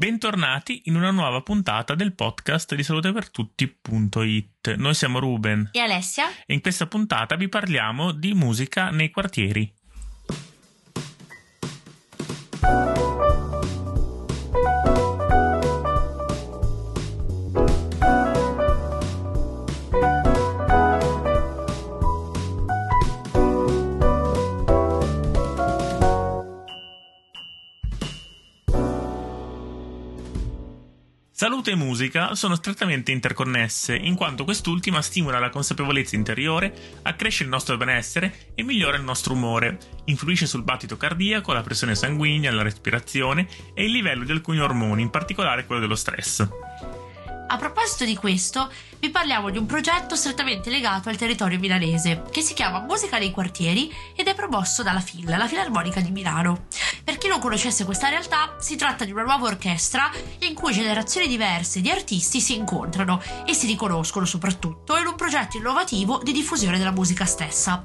Bentornati in una nuova puntata del podcast di salutepertutti.it. Noi siamo Ruben e Alessia e in questa puntata vi parliamo di musica nei quartieri. Salute e musica sono strettamente interconnesse, in quanto quest'ultima stimola la consapevolezza interiore, accresce il nostro benessere e migliora il nostro umore, influisce sul battito cardiaco, la pressione sanguigna, la respirazione e il livello di alcuni ormoni, in particolare quello dello stress. A proposito di questo, vi parliamo di un progetto strettamente legato al territorio milanese, che si chiama Musica nei quartieri ed è promosso dalla FIL, la Filarmonica di Milano. Per chi non conoscesse questa realtà, si tratta di una nuova orchestra in cui generazioni diverse di artisti si incontrano e si riconoscono soprattutto in un progetto innovativo di diffusione della musica stessa.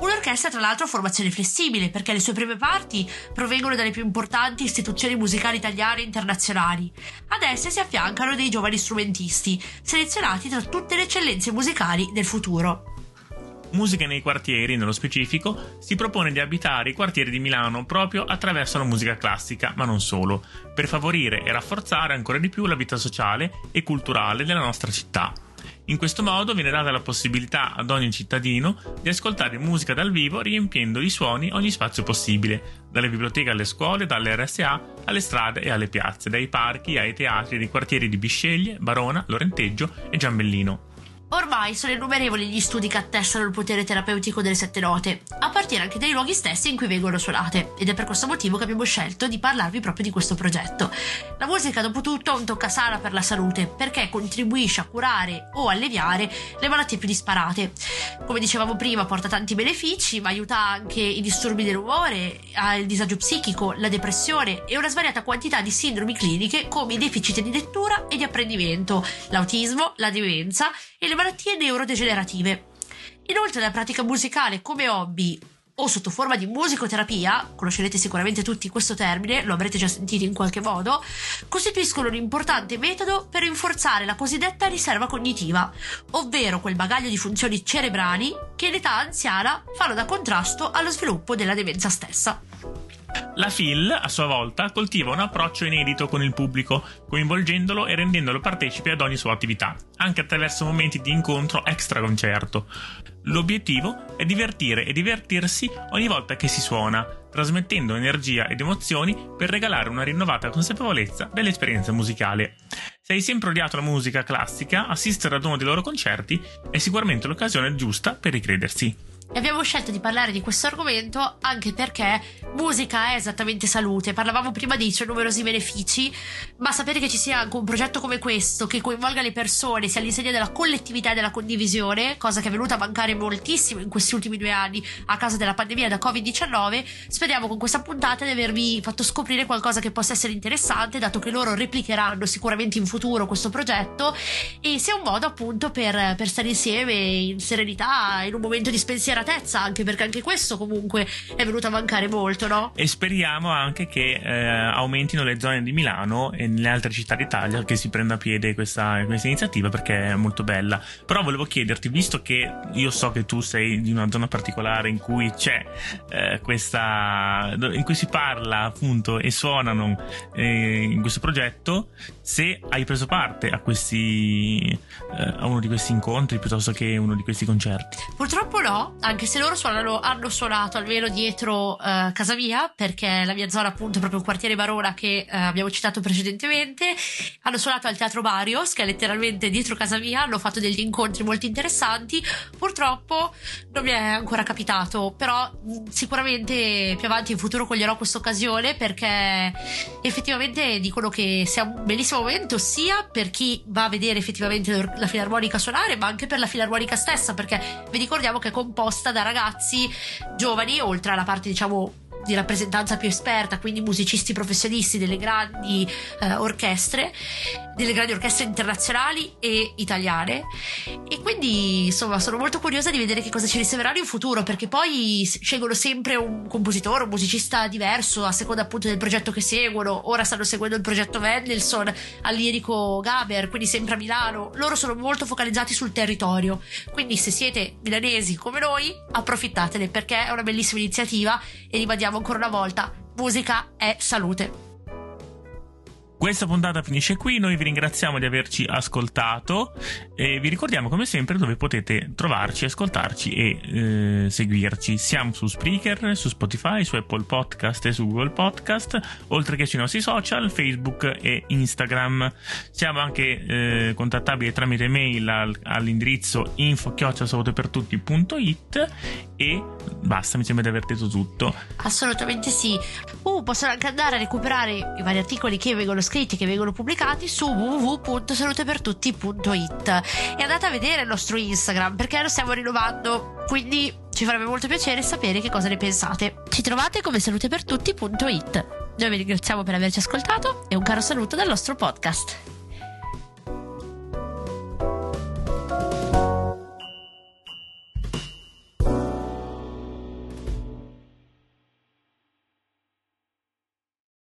Un'orchestra tra l'altro a formazione flessibile perché le sue prime parti provengono dalle più importanti istituzioni musicali italiane e internazionali. Ad esse si affiancano dei giovani strumentisti, selezionati tra tutte le eccellenze musicali del futuro. Musica nei quartieri, nello specifico, si propone di abitare i quartieri di Milano proprio attraverso la musica classica, ma non solo, per favorire e rafforzare ancora di più la vita sociale e culturale della nostra città. In questo modo viene data la possibilità ad ogni cittadino di ascoltare musica dal vivo riempiendo di suoni ogni spazio possibile, dalle biblioteche alle scuole, dalle RSA alle strade e alle piazze, dai parchi ai teatri dei quartieri di Bisceglie, Barona, Lorenteggio e Giambellino. Ormai sono innumerevoli gli studi che attestano il potere terapeutico delle sette note, a partire anche dai luoghi stessi in cui vengono suonate, ed è per questo motivo che abbiamo scelto di parlarvi proprio di questo progetto. La musica, dopo tutto, è un toccasana per la salute, perché contribuisce a curare o alleviare le malattie più disparate. Come dicevamo prima, porta tanti benefici, ma aiuta anche i disturbi dell'umore, il disagio psichico, la depressione e una svariata quantità di sindromi cliniche come i deficit di lettura e di apprendimento, l'autismo, la demenza e le malattie neurodegenerative. Inoltre la pratica musicale come hobby o sotto forma di musicoterapia, conoscerete sicuramente tutti questo termine, lo avrete già sentito in qualche modo, costituiscono un importante metodo per rinforzare la cosiddetta riserva cognitiva, ovvero quel bagaglio di funzioni cerebrali che in età anziana fanno da contrasto allo sviluppo della demenza stessa. La FIL, a sua volta, coltiva un approccio inedito con il pubblico, coinvolgendolo e rendendolo partecipe ad ogni sua attività, anche attraverso momenti di incontro extra concerto. L'obiettivo è divertire e divertirsi ogni volta che si suona, trasmettendo energia ed emozioni per regalare una rinnovata consapevolezza dell'esperienza musicale. Se hai sempre odiato la musica classica, assistere ad uno dei loro concerti è sicuramente l'occasione giusta per ricredersi. E abbiamo scelto di parlare di questo argomento anche perché musica è esattamente salute. Parlavamo prima dei suoi numerosi benefici, ma sapere che ci sia anche un progetto come questo che coinvolga le persone, sia all'insegna della collettività e della condivisione, cosa che è venuta a mancare moltissimo in questi ultimi due anni a causa della pandemia da Covid-19, speriamo con questa puntata di avervi fatto scoprire qualcosa che possa essere interessante, dato che loro replicheranno sicuramente in futuro questo progetto e sia un modo appunto per, per stare insieme in serenità, in un momento di spensieratezza anche perché anche questo comunque è venuto a mancare molto, no? E speriamo anche che eh, aumentino le zone di Milano e nelle altre città d'Italia che si prenda a piede questa, questa iniziativa perché è molto bella. Però volevo chiederti, visto che io so che tu sei di una zona particolare in cui c'è eh, questa in cui si parla appunto e suonano eh, in questo progetto, se hai preso parte a questi eh, a uno di questi incontri piuttosto che uno di questi concerti. Purtroppo no, anche se loro suonano, hanno suonato almeno dietro uh, casa mia, perché la mia zona appunto è proprio un quartiere Barona che uh, abbiamo citato precedentemente, hanno suonato al Teatro Barrios, che è letteralmente dietro casa mia, hanno fatto degli incontri molto interessanti, purtroppo non mi è ancora capitato, però sicuramente più avanti in futuro coglierò questa occasione perché effettivamente dicono che sia un bellissimo momento sia per chi va a vedere effettivamente la filarmonica suonare, ma anche per la filarmonica stessa, perché vi ricordiamo che è composta da ragazzi giovani, oltre alla parte diciamo di rappresentanza più esperta, quindi musicisti professionisti delle grandi eh, orchestre, delle grandi orchestre internazionali e italiane. E quindi insomma sono molto curiosa di vedere che cosa ci riserveranno in futuro, perché poi scelgono sempre un compositore, un musicista diverso a seconda appunto del progetto che seguono. Ora stanno seguendo il progetto Mendelssohn al lirico Gaber, quindi sempre a Milano. Loro sono molto focalizzati sul territorio. Quindi se siete milanesi come noi, approfittatene perché è una bellissima iniziativa e ribadiamo ancora una volta, musica è salute. Questa puntata finisce qui, noi vi ringraziamo di averci ascoltato e vi ricordiamo come sempre dove potete trovarci, ascoltarci e eh, seguirci. Siamo su Spreaker, su Spotify, su Apple Podcast e su Google Podcast, oltre che sui nostri social, Facebook e Instagram. Siamo anche eh, contattabili tramite mail al, all'indirizzo info-per-tutti.it e basta, mi sembra di aver detto tutto. Assolutamente sì. Uh, possono anche andare a recuperare i vari articoli che vengono scritti, che vengono pubblicati su www.salutepertutti.it e andate a vedere il nostro Instagram perché lo stiamo rinnovando, quindi ci farebbe molto piacere sapere che cosa ne pensate. Ci trovate come salutepertutti.it. Noi vi ringraziamo per averci ascoltato e un caro saluto dal nostro podcast.